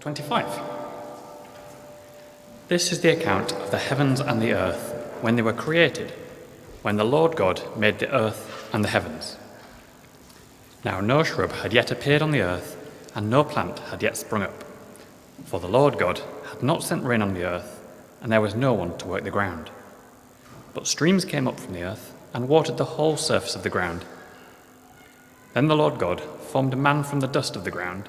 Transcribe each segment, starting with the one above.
25. This is the account of the heavens and the earth when they were created, when the Lord God made the earth and the heavens. Now no shrub had yet appeared on the earth, and no plant had yet sprung up. For the Lord God had not sent rain on the earth, and there was no one to work the ground. But streams came up from the earth and watered the whole surface of the ground. Then the Lord God formed a man from the dust of the ground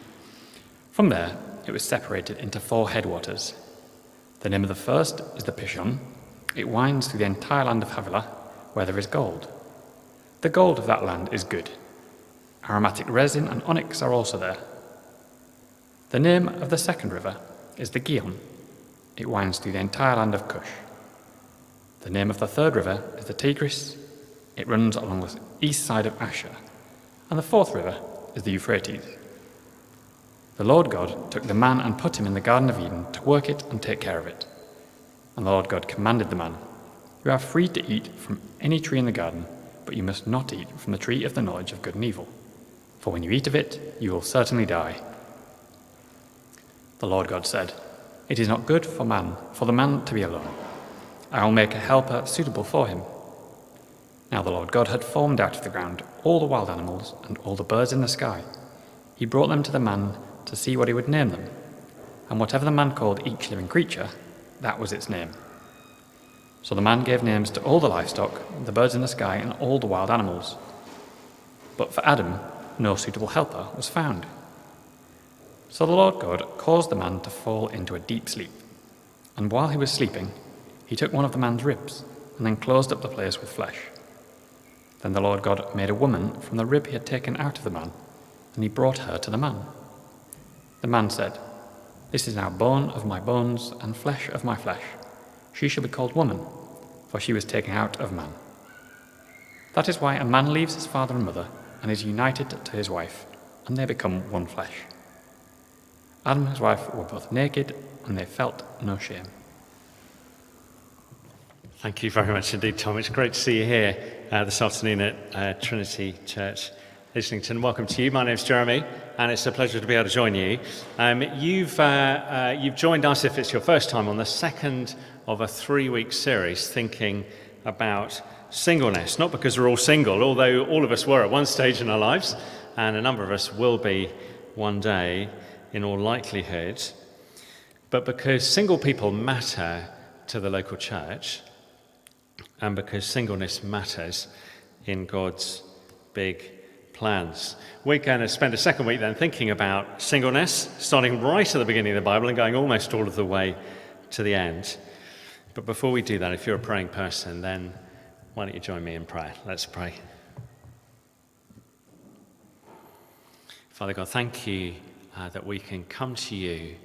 From there, it was separated into four headwaters. The name of the first is the Pishon. It winds through the entire land of Havilah, where there is gold. The gold of that land is good. Aromatic resin and onyx are also there. The name of the second river is the Gihon. It winds through the entire land of Cush. The name of the third river is the Tigris. It runs along the east side of Ashur. And the fourth river is the Euphrates. The Lord God took the man and put him in the Garden of Eden to work it and take care of it. And the Lord God commanded the man, You are free to eat from any tree in the garden, but you must not eat from the tree of the knowledge of good and evil. For when you eat of it, you will certainly die. The Lord God said, It is not good for man, for the man to be alone. I will make a helper suitable for him. Now the Lord God had formed out of the ground all the wild animals and all the birds in the sky. He brought them to the man to see what he would name them. And whatever the man called each living creature, that was its name. So the man gave names to all the livestock, the birds in the sky, and all the wild animals. But for Adam, no suitable helper was found. So the Lord God caused the man to fall into a deep sleep. And while he was sleeping, he took one of the man's ribs and then closed up the place with flesh. Then the Lord God made a woman from the rib he had taken out of the man, and he brought her to the man. The man said, This is now bone of my bones and flesh of my flesh. She shall be called woman, for she was taken out of man. That is why a man leaves his father and mother and is united to his wife, and they become one flesh. Adam and his wife were both naked, and they felt no shame. Thank you very much indeed, Tom. It's great to see you here uh, this afternoon at uh, Trinity Church Islington. Welcome to you. My name's Jeremy, and it's a pleasure to be able to join you. Um, you've, uh, uh, you've joined us, if it's your first time, on the second of a three week series thinking about singleness. Not because we're all single, although all of us were at one stage in our lives, and a number of us will be one day in all likelihood, but because single people matter to the local church, and because singleness matters in God's big plans. We're going to spend a second week then thinking about singleness, starting right at the beginning of the Bible and going almost all of the way to the end. But before we do that, if you're a praying person, then why don't you join me in prayer? Let's pray. Father God, thank you uh, that we can come to you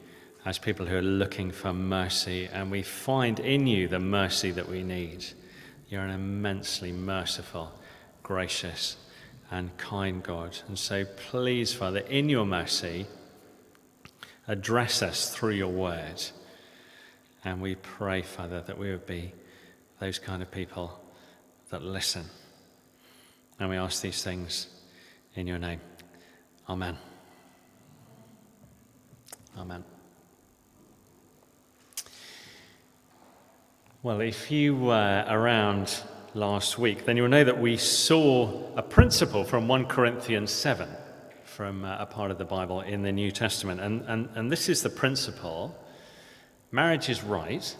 as people who are looking for mercy, and we find in you the mercy that we need. You're an immensely merciful, gracious, and kind God. And so, please, Father, in your mercy, address us through your word. And we pray, Father, that we would be those kind of people that listen. And we ask these things in your name. Amen. Amen. Well, if you were around last week, then you'll know that we saw a principle from 1 Corinthians 7 from uh, a part of the Bible in the New Testament. And, and, and this is the principle marriage is right,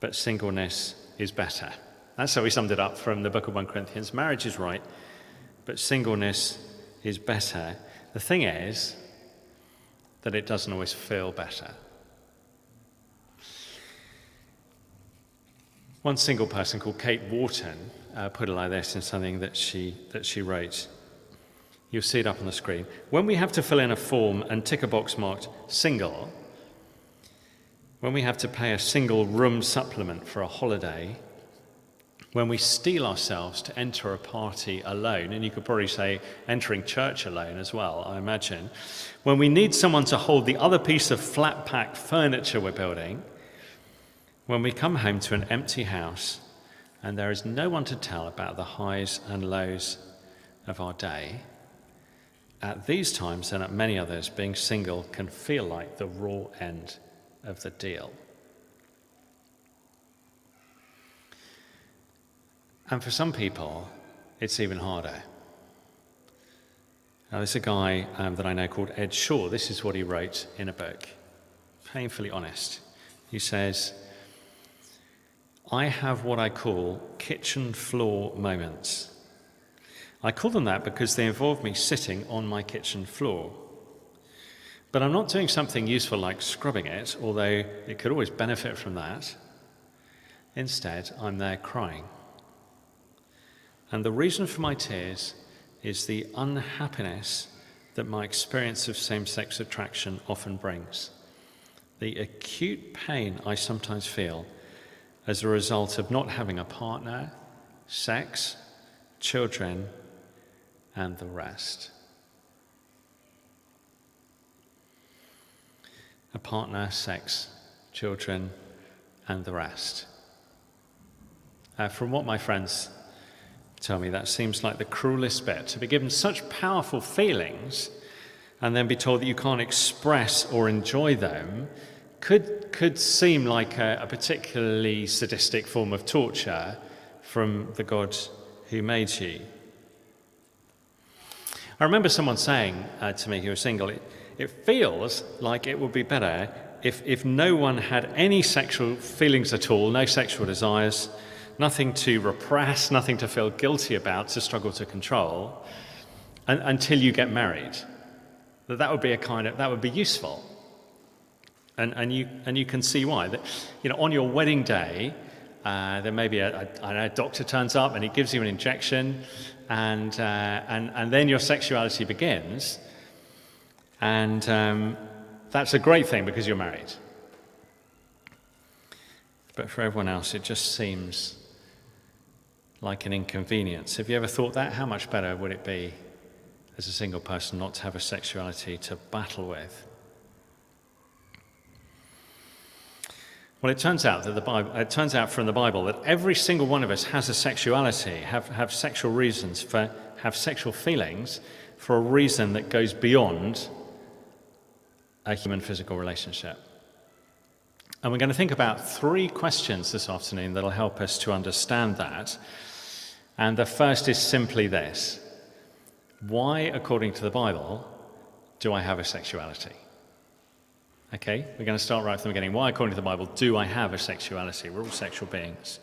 but singleness is better. That's how we summed it up from the book of 1 Corinthians. Marriage is right, but singleness is better. The thing is that it doesn't always feel better. One single person called Kate Wharton uh, put it like this in something that she, that she wrote. You'll see it up on the screen. When we have to fill in a form and tick a box marked single, when we have to pay a single room supplement for a holiday, when we steel ourselves to enter a party alone, and you could probably say entering church alone as well, I imagine, when we need someone to hold the other piece of flat pack furniture we're building, when we come home to an empty house and there is no one to tell about the highs and lows of our day, at these times and at many others, being single can feel like the raw end of the deal. And for some people, it's even harder. Now, there's a guy um, that I know called Ed Shaw. This is what he wrote in a book. Painfully honest. He says, I have what I call kitchen floor moments. I call them that because they involve me sitting on my kitchen floor. But I'm not doing something useful like scrubbing it, although it could always benefit from that. Instead, I'm there crying. And the reason for my tears is the unhappiness that my experience of same sex attraction often brings. The acute pain I sometimes feel as a result of not having a partner, sex, children, and the rest. A partner, sex, children, and the rest. Uh, from what my friends tell me that seems like the cruelest bit to be given such powerful feelings and then be told that you can't express or enjoy them could, could seem like a, a particularly sadistic form of torture from the God who made you. I remember someone saying uh, to me who was single, it, it feels like it would be better if, if no one had any sexual feelings at all, no sexual desires, nothing to repress, nothing to feel guilty about, to struggle to control, and, until you get married. That that would be a kind of that would be useful. And, and, you, and you can see why. That, you know, on your wedding day, uh, there may be a, a, a, doctor turns up and he gives you an injection, and, uh, and, and then your sexuality begins. And um, that's a great thing because you're married. But for everyone else, it just seems like an inconvenience. Have you ever thought that? How much better would it be as a single person not to have a sexuality to battle with? Well, it turns out that the Bible, it turns out from the Bible that every single one of us has a sexuality, have, have sexual reasons for, have sexual feelings for a reason that goes beyond a human physical relationship. And we're going to think about three questions this afternoon that'll help us to understand that. And the first is simply this Why, according to the Bible, do I have a sexuality? Okay, we're going to start right from the beginning. Why, according to the Bible, do I have a sexuality? We're all sexual beings.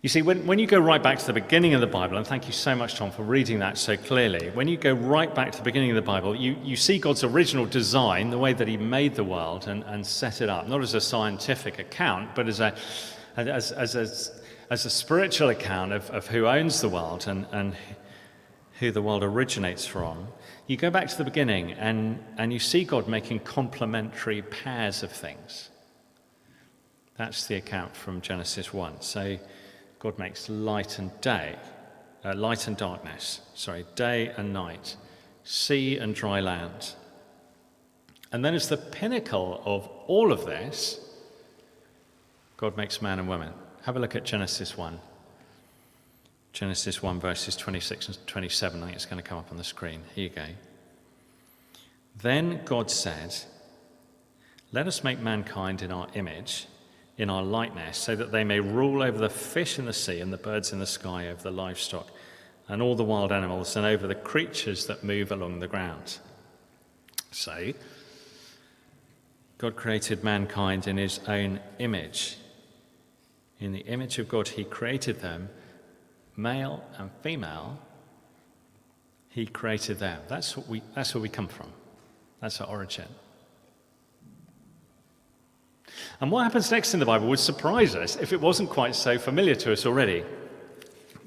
You see, when, when you go right back to the beginning of the Bible, and thank you so much, Tom, for reading that so clearly, when you go right back to the beginning of the Bible, you, you see God's original design, the way that He made the world and, and set it up, not as a scientific account, but as a, as, as, as, as a spiritual account of, of who owns the world and, and who the world originates from. You go back to the beginning and, and you see God making complementary pairs of things. That's the account from Genesis 1. So, God makes light and day, uh, light and darkness, sorry, day and night, sea and dry land. And then, as the pinnacle of all of this, God makes man and woman. Have a look at Genesis 1. Genesis 1, verses 26 and 27. I think it's going to come up on the screen. Here you go. Then God said, Let us make mankind in our image in our likeness, so that they may rule over the fish in the sea and the birds in the sky, over the livestock and all the wild animals, and over the creatures that move along the ground. So, God created mankind in his own image. In the image of God, he created them, male and female. He created them. That's, what we, that's where we come from. That's our origin. And what happens next in the Bible would surprise us if it wasn't quite so familiar to us already.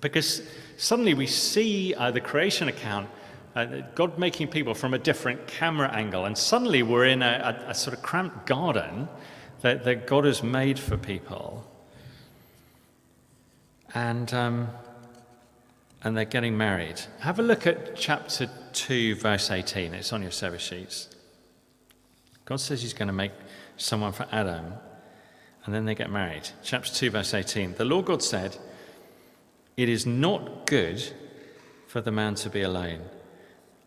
Because suddenly we see uh, the creation account, uh, God making people from a different camera angle, and suddenly we're in a, a, a sort of cramped garden that, that, God has made for people. And, um, and they're getting married. Have a look at chapter 2, verse 18. It's on your service sheets. God says He's going to make someone for Adam, and then they get married. Chapter 2, verse 18. The Lord God said, It is not good for the man to be alone.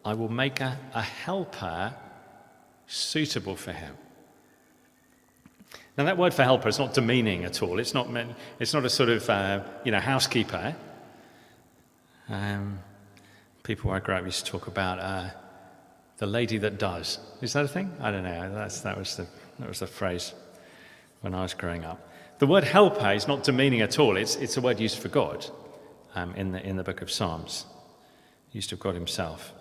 I will make a, a helper suitable for him. Now, that word for helper is not demeaning at all. It's not, meant, it's not a sort of, uh, you know, housekeeper. Um, people I grew up used to talk about uh, the lady that does. Is that a thing? I don't know. That's, that, was the, that was the phrase when I was growing up. The word helper is not demeaning at all. It's, it's a word used for God um, in, the, in the book of Psalms, used of God himself.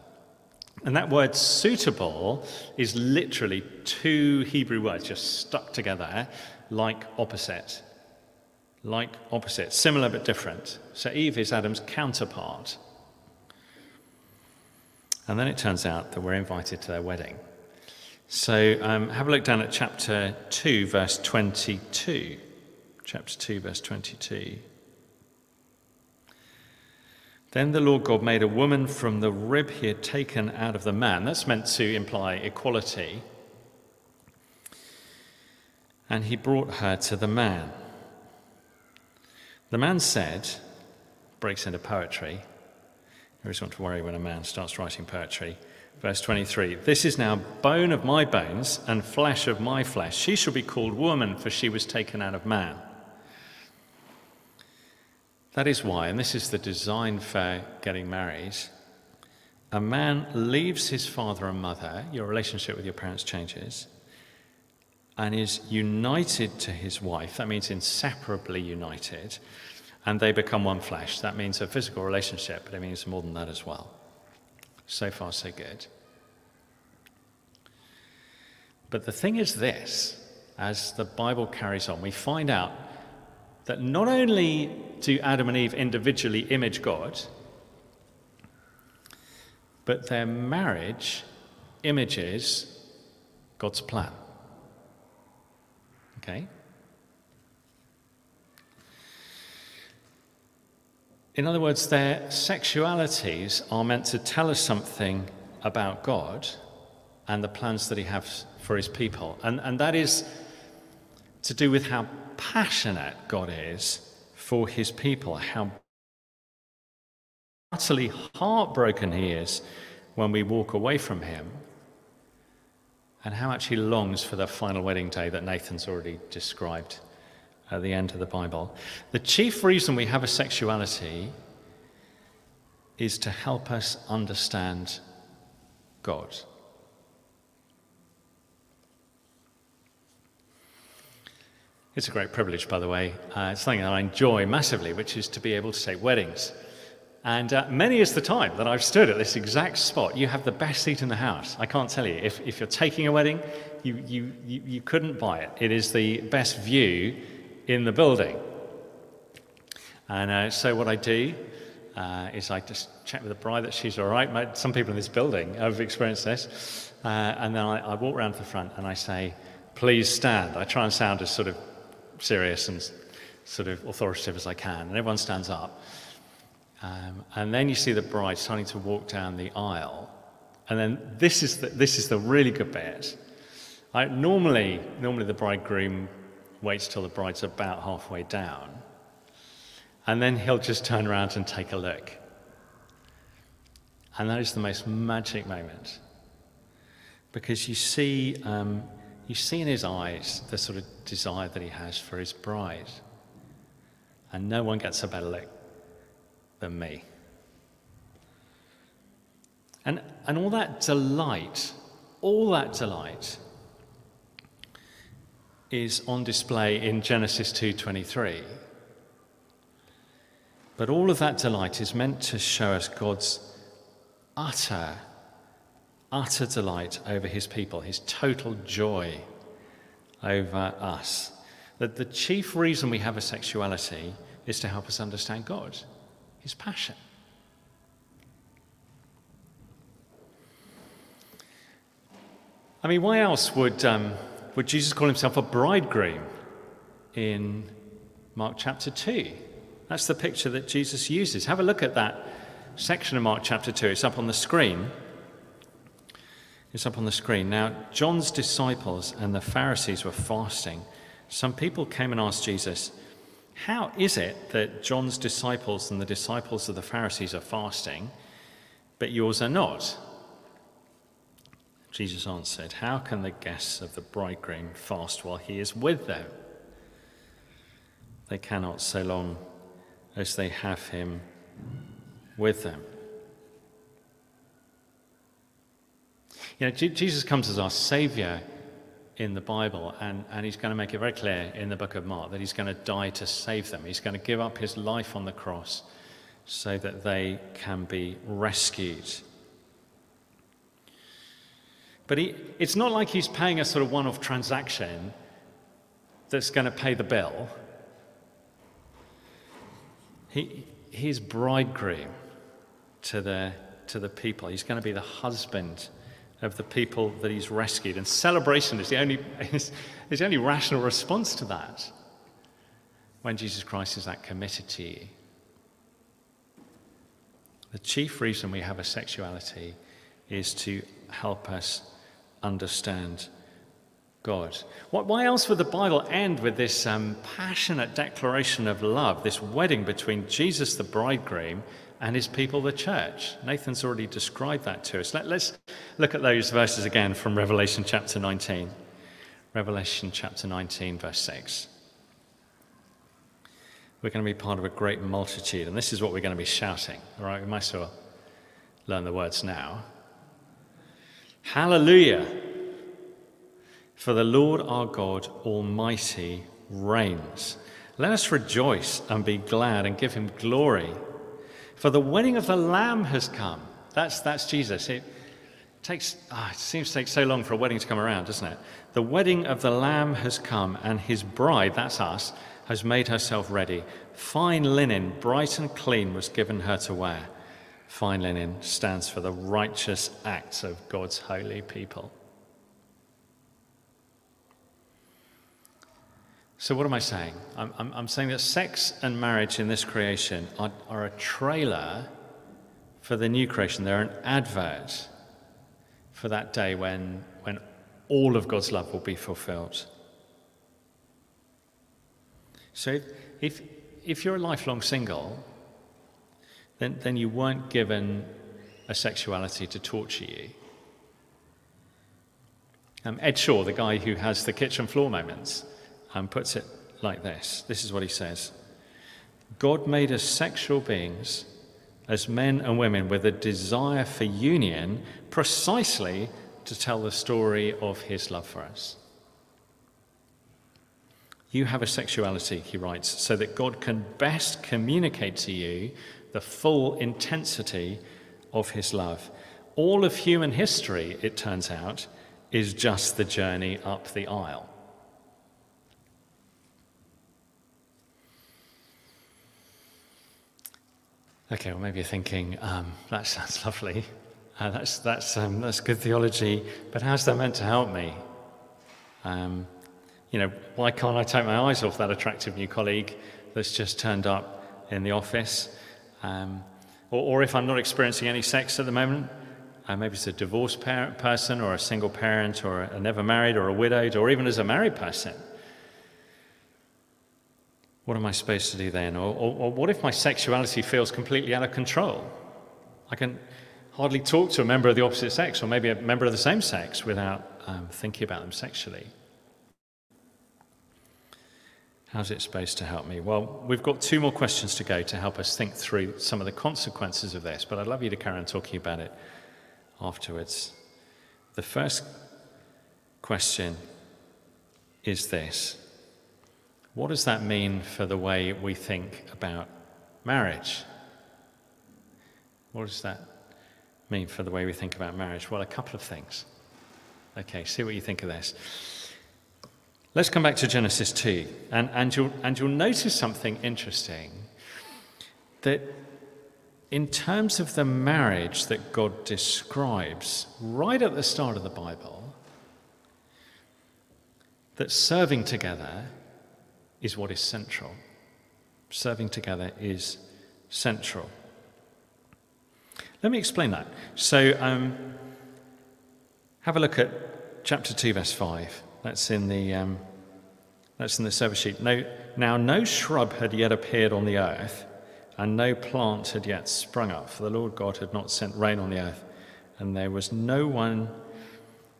And that word suitable is literally two Hebrew words just stuck together like opposite. Like opposite, similar but different. So Eve is Adam's counterpart. And then it turns out that we're invited to their wedding. So um, have a look down at chapter 2, verse 22. Chapter 2, verse 22. Then the Lord God made a woman from the rib he had taken out of the man. That's meant to imply equality. And he brought her to the man. The man said, breaks into poetry. You always want to worry when a man starts writing poetry. Verse 23 This is now bone of my bones and flesh of my flesh. She shall be called woman, for she was taken out of man. That is why, and this is the design for getting married, a man leaves his father and mother, your relationship with your parents changes, and is united to his wife. That means inseparably united, and they become one flesh. That means a physical relationship, but it means more than that as well. So far, so good. But the thing is this as the Bible carries on, we find out that not only do Adam and Eve individually image God, but their marriage images God's plan. Okay? In other words, their sexualities are meant to tell us something about God and the plans that He has for His people. And, and that is to do with how passionate God is for his people, how utterly heartbroken he is when we walk away from him, and how much he longs for the final wedding day that Nathan's already described at the end of the Bible. The chief reason we have a sexuality is to help us understand God. It's a great privilege, by the way. Uh, it's something that I enjoy massively, which is to be able to say weddings. And uh, many is the time that I've stood at this exact spot. You have the best seat in the house. I can't tell you. If, if you're taking a wedding, you, you, you, you couldn't buy it. It is the best view in the building. And uh, so, what I do uh, is I just check with the bride that she's all right. Some people in this building have experienced this. Uh, and then I, I walk around to the front and I say, please stand. I try and sound as sort of serious and sort of authoritative as I can. And everyone stands up. Um, and then you see the bride starting to walk down the aisle. And then this is the, this is the really good bit. I, normally, normally the bridegroom waits till the bride's about halfway down. And then he'll just turn around and take a look. And that is the most magic moment. Because you see um, you see in his eyes the sort of desire that he has for his bride. And no one gets a better look than me. And, and all that delight, all that delight is on display in Genesis 2:23. But all of that delight is meant to show us God's utter utter delight over his people, his total joy over us. That the chief reason we have a sexuality is to help us understand God, his passion. I mean, why else would, um, would Jesus call himself a bridegroom in Mark chapter 2? That's the picture that Jesus uses. Have a look at that section of Mark chapter 2. It's up on the screen. It's up on the screen. Now, John's disciples and the Pharisees were fasting. Some people came and asked Jesus, how is it that John's disciples and the disciples of the Pharisees are fasting, but yours are not? Jesus answered, How can the guests of the bridegroom fast while he is with them? They cannot so long as they have him with them. You know, Jesus comes as our Savior in the Bible, and, and he's going to make it very clear in the book of Mark that he's going to die to save them. He's going to give up his life on the cross so that they can be rescued. But he, it's not like he's paying a sort of one off transaction that's going to pay the bill. He, he's bridegroom to the, to the people. He's going to be the husband of the people that he's rescued. And celebration is the only, is, is the only rational response to that when Jesus Christ is that committed to you. The chief reason we have a sexuality is to help us understand God. Why else would the Bible end with this um, passionate declaration of love, this wedding between Jesus the bridegroom and his people, the church? Nathan's already described that to us. Let, us look at those verses again from Revelation chapter 19. Revelation chapter 19, verse 6. We're going to be part of a great multitude, and this is what we're going to be shouting. All right, we might as well learn the words now. Hallelujah! For the Lord our God Almighty reigns. Let us rejoice and be glad and give him glory. For the wedding of the Lamb has come. That's, that's Jesus. It takes, oh, it seems to take so long for a wedding to come around, doesn't it? The wedding of the Lamb has come, and his bride, that's us, has made herself ready. Fine linen, bright and clean, was given her to wear. Fine linen stands for the righteous acts of God's holy people. So, what am I saying? I'm, I'm, I'm, saying that sex and marriage in this creation are, are a trailer for the new creation. They're an advert for that day when, when all of God's love will be fulfilled. So, if, if you're a lifelong single, then, then you weren't given a sexuality to torture you. Um, Ed Shaw, the guy who has the kitchen floor moments, and puts it like this this is what he says God made us sexual beings as men and women with a desire for union precisely to tell the story of his love for us. You have a sexuality, he writes, so that God can best communicate to you the full intensity of his love. All of human history, it turns out, is just the journey up the aisle. Okay, well, maybe you're thinking, um, that sounds lovely. Uh, that's, that's, um, that's good theology, but how's that meant to help me? Um, you know, why can't I take my eyes off that attractive new colleague that's just turned up in the office? Um, or, or, if I'm not experiencing any sex at the moment, uh, maybe it's a divorced parent, person or a single parent or a never married or a widowed or even as a married person. What am I supposed to do then? Or, or, or, what if my sexuality feels completely out of control? I can hardly talk to a member of the opposite sex or maybe a member of the same sex without um, thinking about them sexually. How's it supposed to help me? Well, we've got two more questions to go to help us think through some of the consequences of this, but I'd love you to carry on talking about it afterwards. The first question is this what does that mean for the way we think about marriage? What does that mean for the way we think about marriage? Well, a couple of things. Okay, see what you think of this. Let's come back to Genesis 2, and, and, you'll, and you'll notice something interesting that in terms of the marriage that God describes right at the start of the Bible, that serving together is what is central. Serving together is central. Let me explain that. So, um, have a look at chapter 2, verse 5. That's in the, um, that's in the service sheet. No, now, no shrub had yet appeared on the earth, and no plant had yet sprung up, for the Lord God had not sent rain on the earth, and there was no one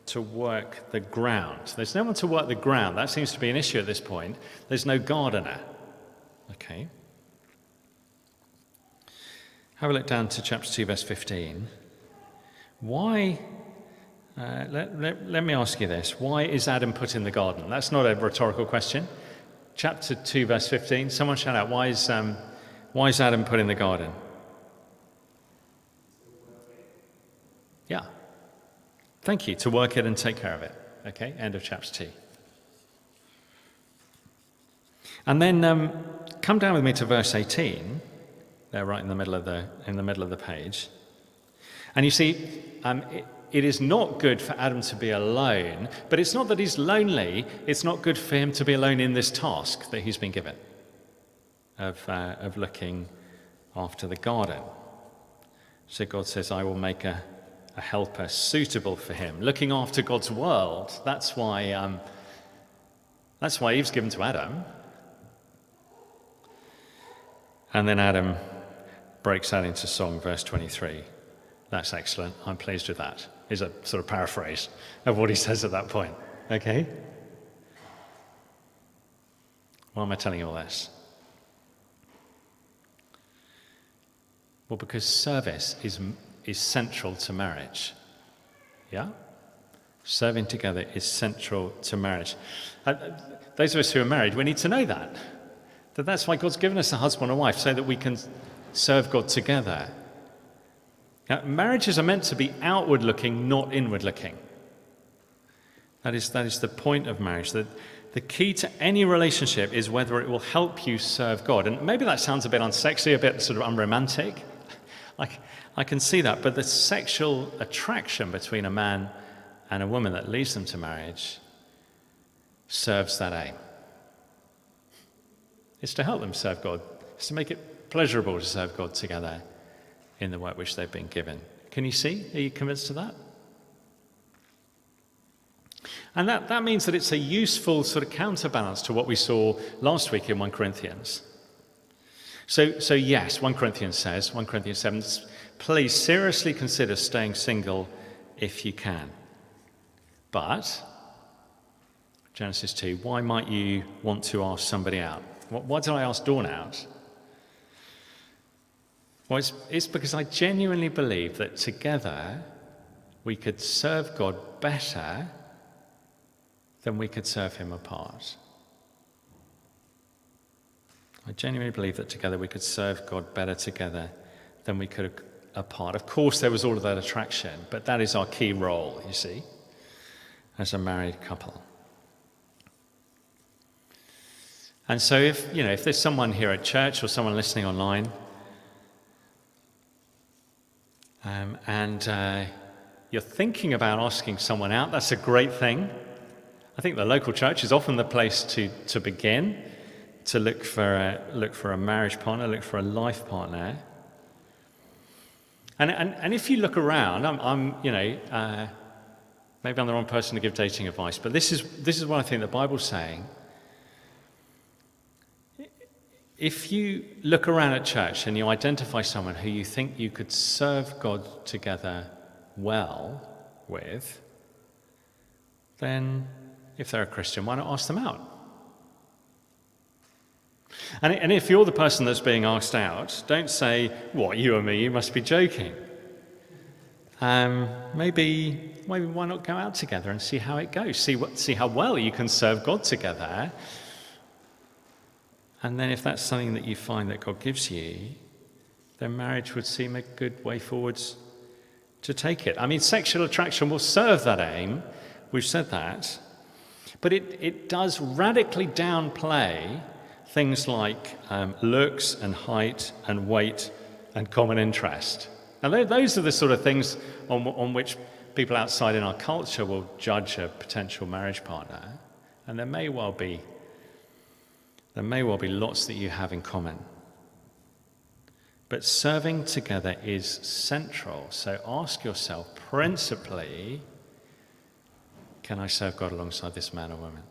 to work the ground. There's no one to work the ground. That seems to be an issue at this point. There's no gardener. Okay. Have a look down to chapter 2, verse 15. Why, uh, let, let, let me ask you this. Why is Adam put in the garden? That's not a rhetorical question. Chapter 2, verse 15. Someone shout out, why is, um, why is Adam put in the garden? Thank you. To work it and take care of it. Okay, end of chapter 2. And then um, come down with me to verse 18. There, right in the middle of the, in the, middle of the page. And you see, um, it, it is not good for Adam to be alone, but it's not that he's lonely, it's not good for him to be alone in this task that he's been given of, uh, of looking after the garden. So God says, I will make a, a helper suitable for him. Looking after God's world, that's why, um, that's why Eve's given to Adam. And then Adam breaks out into song, verse 23. That's excellent. I'm pleased with that. Is a sort of paraphrase of what he says at that point. Okay? Why am I telling you all this? Well, because service is is central to marriage. Yeah? Serving together is central to marriage. Uh, those of us who are married, we need to know that. That that's why God's given us a husband and a wife, so that we can serve God together. Now, marriages are meant to be outward looking, not inward looking. That is, that is the point of marriage. That the key to any relationship is whether it will help you serve God. And maybe that sounds a bit unsexy, a bit sort of unromantic. Like, I can see that, but the sexual attraction between a man and a woman that leads them to marriage serves that aim. It's to help them serve God, it's to make it pleasurable to serve God together in the work which they've been given. Can you see? Are you convinced of that? And that, that means that it's a useful sort of counterbalance to what we saw last week in 1 Corinthians. So, so yes, 1 Corinthians says, 1 Corinthians 7, please seriously consider staying single if you can. But, Genesis 2, why might you want to ask somebody out? Why did I ask Dawn out? Well, it's, it's because I genuinely believe that together we could serve God better than we could serve Him apart. I genuinely believe that together we could serve God better together than we could apart. Of course, there was all of that attraction, but that is our key role, you see, as a married couple. And so, if you know, if there's someone here at church or someone listening online, um, and uh, you're thinking about asking someone out, that's a great thing. I think the local church is often the place to, to begin, to look for, a, look for a marriage partner, look for a life partner. And, and, and if you look around, I'm, I'm you know, uh, maybe I'm the wrong person to give dating advice, but this is, this is what I think the Bible's saying. If you look around at church and you identify someone who you think you could serve God together well with, then if they're a Christian, why not ask them out? And, if you're the person that's being asked out, don't say, What, you and me, you must be joking. Um, maybe, maybe why not go out together and see how it goes? See, what, see how well you can serve God together. And then, if that's something that you find that God gives you, then marriage would seem a good way forwards to take it. I mean, sexual attraction will serve that aim. We've said that. But it, it does radically downplay things like um, looks and height and weight and common interest. And those are the sort of things on, on which people outside in our culture will judge a potential marriage partner. And there may well be there may well be lots that you have in common. But serving together is central. So ask yourself principally can I serve God alongside this man or woman?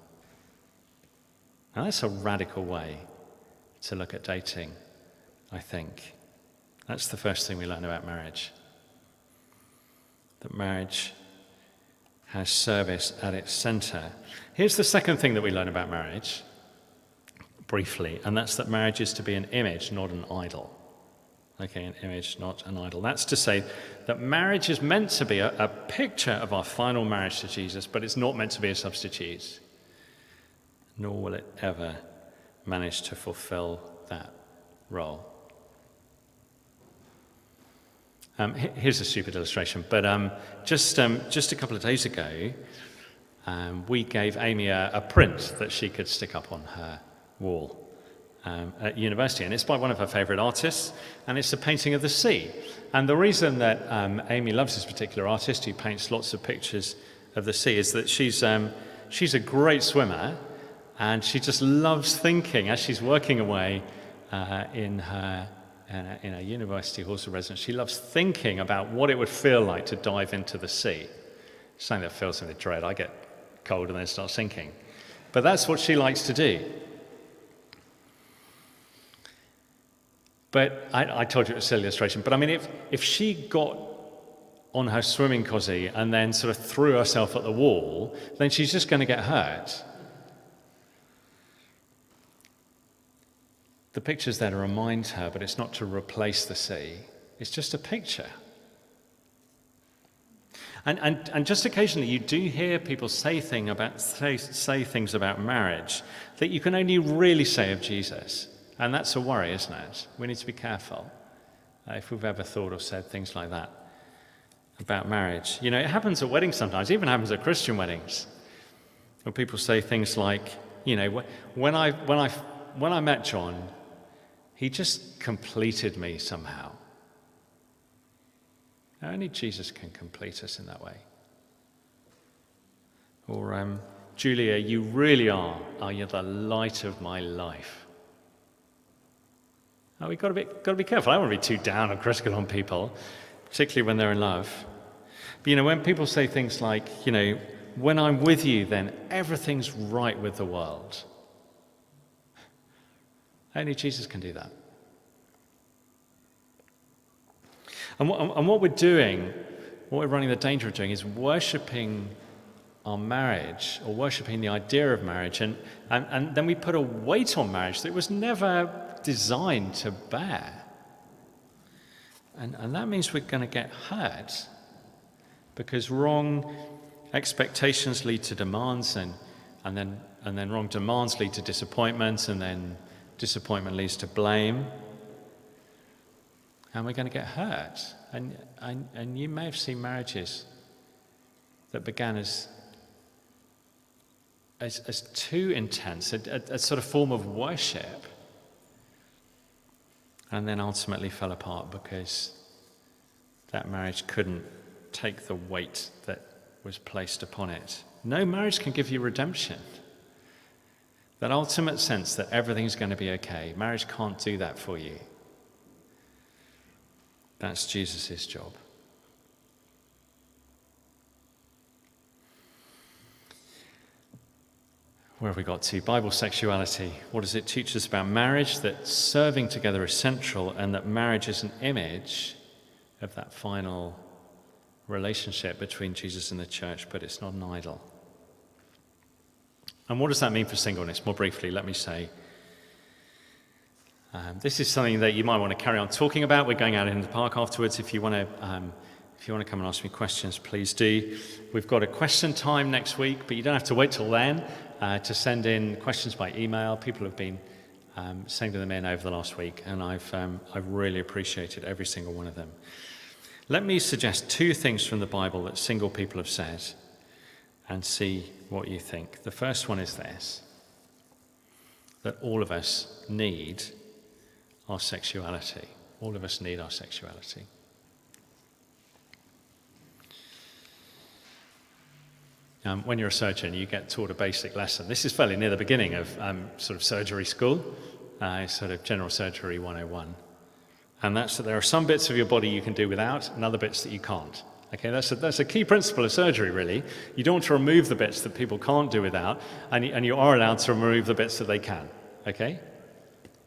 Now, that's a radical way to look at dating, I think. That's the first thing we learn about marriage. That marriage has service at its center. Here's the second thing that we learn about marriage, briefly, and that's that marriage is to be an image, not an idol. Okay, an image, not an idol. That's to say that marriage is meant to be a, a picture of our final marriage to Jesus, but it's not meant to be a substitute, nor will it ever manage to fulfill that role. Um, here's a stupid illustration, but um, just, um, just a couple of days ago, um, we gave Amy a, a, print that she could stick up on her wall um, at university, and it's by one of her favourite artists, and it's a painting of the sea. And the reason that um, Amy loves this particular artist, who paints lots of pictures of the sea, is that she's, she's a great swimmer, and she just loves thinking as she's working away uh, in her a, in a university hostel residence, she loves thinking about what it would feel like to dive into the sea. Something that fills me with dread. I get cold and then start sinking. But that's what she likes to do. But I, I told you it was a silly illustration. But I mean, if, if she got on her swimming cosy and then sort of threw herself at the wall, then she's just going to get hurt. The picture's there to remind her, but it's not to replace the sea. It's just a picture. And, and, and just occasionally, you do hear people say, thing about, say, say things about marriage that you can only really say of Jesus. And that's a worry, isn't it? We need to be careful uh, if we've ever thought or said things like that about marriage. You know, it happens at weddings sometimes, even happens at Christian weddings, where people say things like, you know, when I, when I, when I met John, he just completed me somehow. Only Jesus can complete us in that way. Or, um, Julia, you really are, are you the light of my life? Oh, we've got to, be, got to be careful. I don't want to be too down or critical on people, particularly when they're in love. But, you know, when people say things like, you know, when I'm with you, then everything's right with the world. Only Jesus can do that. And what, and what we're doing, what we're running the danger of doing, is worshipping our marriage or worshipping the idea of marriage. And, and, and then we put a weight on marriage that was never designed to bear. And, and that means we're going to get hurt because wrong expectations lead to demands, and, and, then, and then wrong demands lead to disappointment, and then disappointment leads to blame and we're going to get hurt. And, and, and you may have seen marriages that began as, as, as too intense, a, a, a sort of form of worship, and then ultimately fell apart because that marriage couldn't take the weight that was placed upon it. No marriage can give you redemption. That ultimate sense that everything's going to be okay. Marriage can't do that for you. That's Jesus' job. Where have we got to? Bible sexuality. What does it teach us about marriage? That serving together is central and that marriage is an image of that final relationship between Jesus and the church, but it's not an idol. And what does that mean for singleness? More briefly, let me say um, this is something that you might want to carry on talking about. We're going out in the park afterwards. If you want to, um, if you want to come and ask me questions, please do. We've got a question time next week, but you don't have to wait till then uh, to send in questions by email. People have been um, sending them in over the last week, and I've um, I've really appreciated every single one of them. Let me suggest two things from the Bible that single people have said, and see what you think. The first one is this: that all of us need our sexuality. All of us need our sexuality. Um, when you're a surgeon, you get taught a basic lesson. This is fairly near the beginning of um, sort of surgery school, uh, sort of general surgery 101. And that's that there are some bits of your body you can do without and other bits that you can't. Okay, that's a, that's a key principle of surgery, really. You don't want to remove the bits that people can't do without, and and you are allowed to remove the bits that they can. Okay?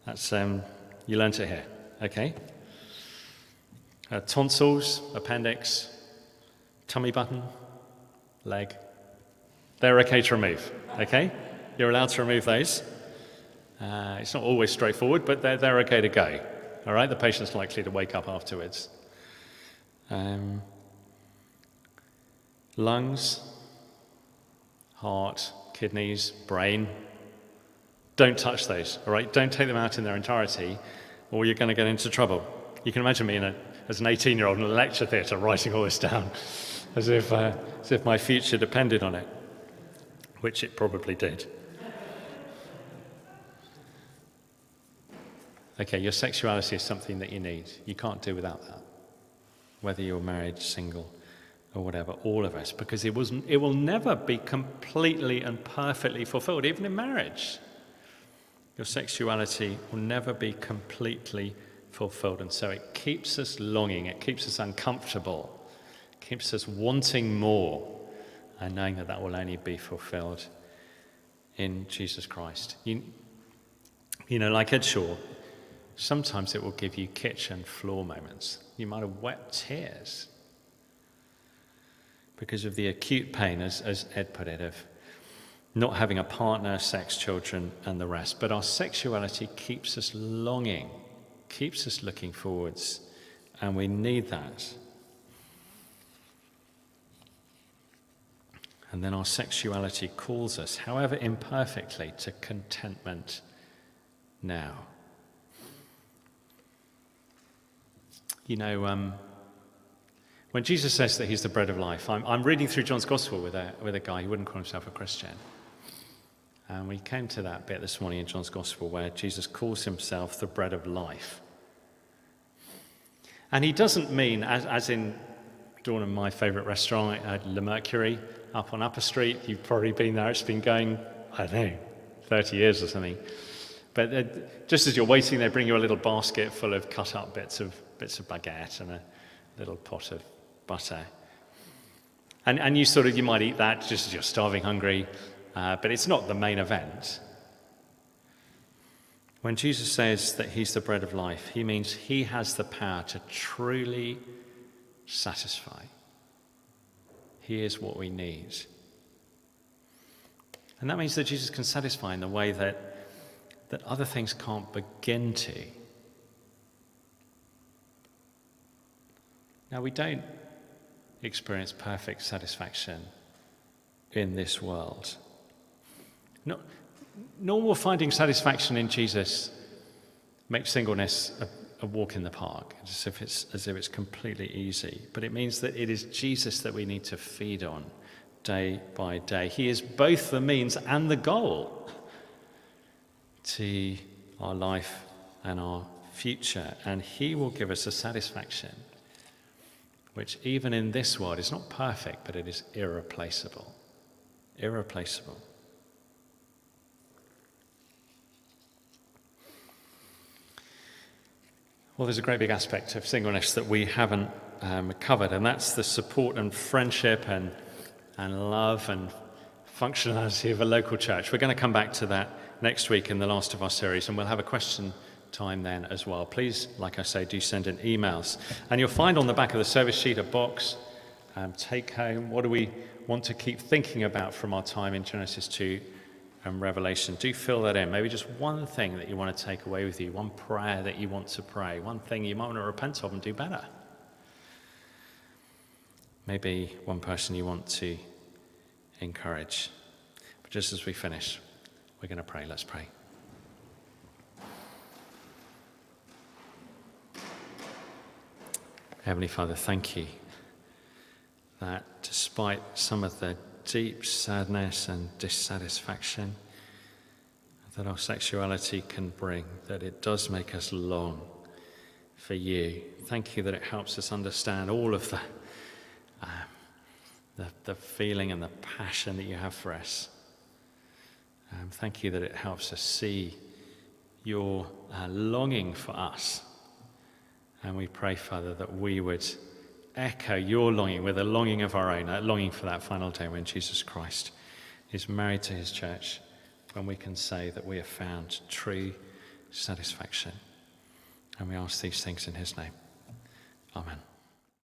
That's, um, you learnt it here. Okay? Uh, tonsils, appendix, tummy button, leg. They're okay to remove. Okay? You're allowed to remove those. Uh, it's not always straightforward, but they're, they're okay to go. All right? The patient's likely to wake up afterwards. Um, lungs, heart, kidneys, brain. Don't touch those, all right? Don't take them out in their entirety, or you're going to get into trouble. You can imagine me a, as an 18 year old in a lecture theatre writing all this down as if, uh, as if my future depended on it, which it probably did. Okay, your sexuality is something that you need. You can't do without that, whether you're married, single, or whatever, all of us, because it, was, it will never be completely and perfectly fulfilled, even in marriage. Your sexuality will never be completely fulfilled. And so it keeps us longing, it keeps us uncomfortable, it keeps us wanting more, and knowing that that will only be fulfilled in Jesus Christ. You, you know, like Ed Shaw, sometimes it will give you kitchen floor moments. You might have wept tears because of the acute pain, as, as Ed put it, of not having a partner, sex, children, and the rest. But our sexuality keeps us longing, keeps us looking forwards, and we need that. And then our sexuality calls us, however imperfectly, to contentment now. You know, um, when Jesus says that he's the bread of life, I'm, I'm reading through John's Gospel with a, with a guy who wouldn't call himself a Christian. And we came to that bit this morning in John's Gospel where Jesus calls himself the bread of life. And he doesn't mean, as, as in Dawn and my favourite restaurant, uh, Le Mercury, up on Upper Street. You've probably been there. It's been going, I don't know, 30 years or something. But uh, just as you're waiting, they bring you a little basket full of cut up bits of, bits of baguette and a little pot of butter. And, and you sort of, you might eat that just as you're starving hungry, uh, but it's not the main event. When Jesus says that he's the bread of life, he means he has the power to truly satisfy. He is what we need. And that means that Jesus can satisfy in the way that, that other things can't begin to. Now, we don't experience perfect satisfaction in this world. No, nor will finding satisfaction in Jesus make singleness a, a, walk in the park, as if, it's, as if it's completely easy. But it means that it is Jesus that we need to feed on day by day. He is both the means and the goal to our life and our future, and He will give us a satisfaction which even in this world is not perfect, but it is irreplaceable. Irreplaceable. Well, there's a great big aspect of singleness that we haven't um, covered, and that's the support and friendship and, and love and functionality of a local church. We're going to come back to that next week in the last of our series, and we'll have a question time then as well. Please, like I say, do send in emails. And you'll find on the back of the service sheet a box, um, take home. What do we want to keep thinking about from our time in Genesis 2 and Revelation? Do fill that in. Maybe just one thing that you want to take away with you, one prayer that you want to pray, one thing you might want to repent of and do better. Maybe one person you want to encourage. But just as we finish, we're going to pray. Let's pray. Heavenly Father, thank you that despite some of the deep sadness and dissatisfaction that our sexuality can bring, that it does make us long for you. Thank you that it helps us understand all of the, uh, the, the feeling and the passion that you have for us. Um, thank you that it helps us see your uh, longing for us. And we pray, Father, that we would echo your longing with a longing of our own, a longing for that final day when Jesus Christ is married to his church, when we can say that we have found true satisfaction. And we ask these things in his name. Amen.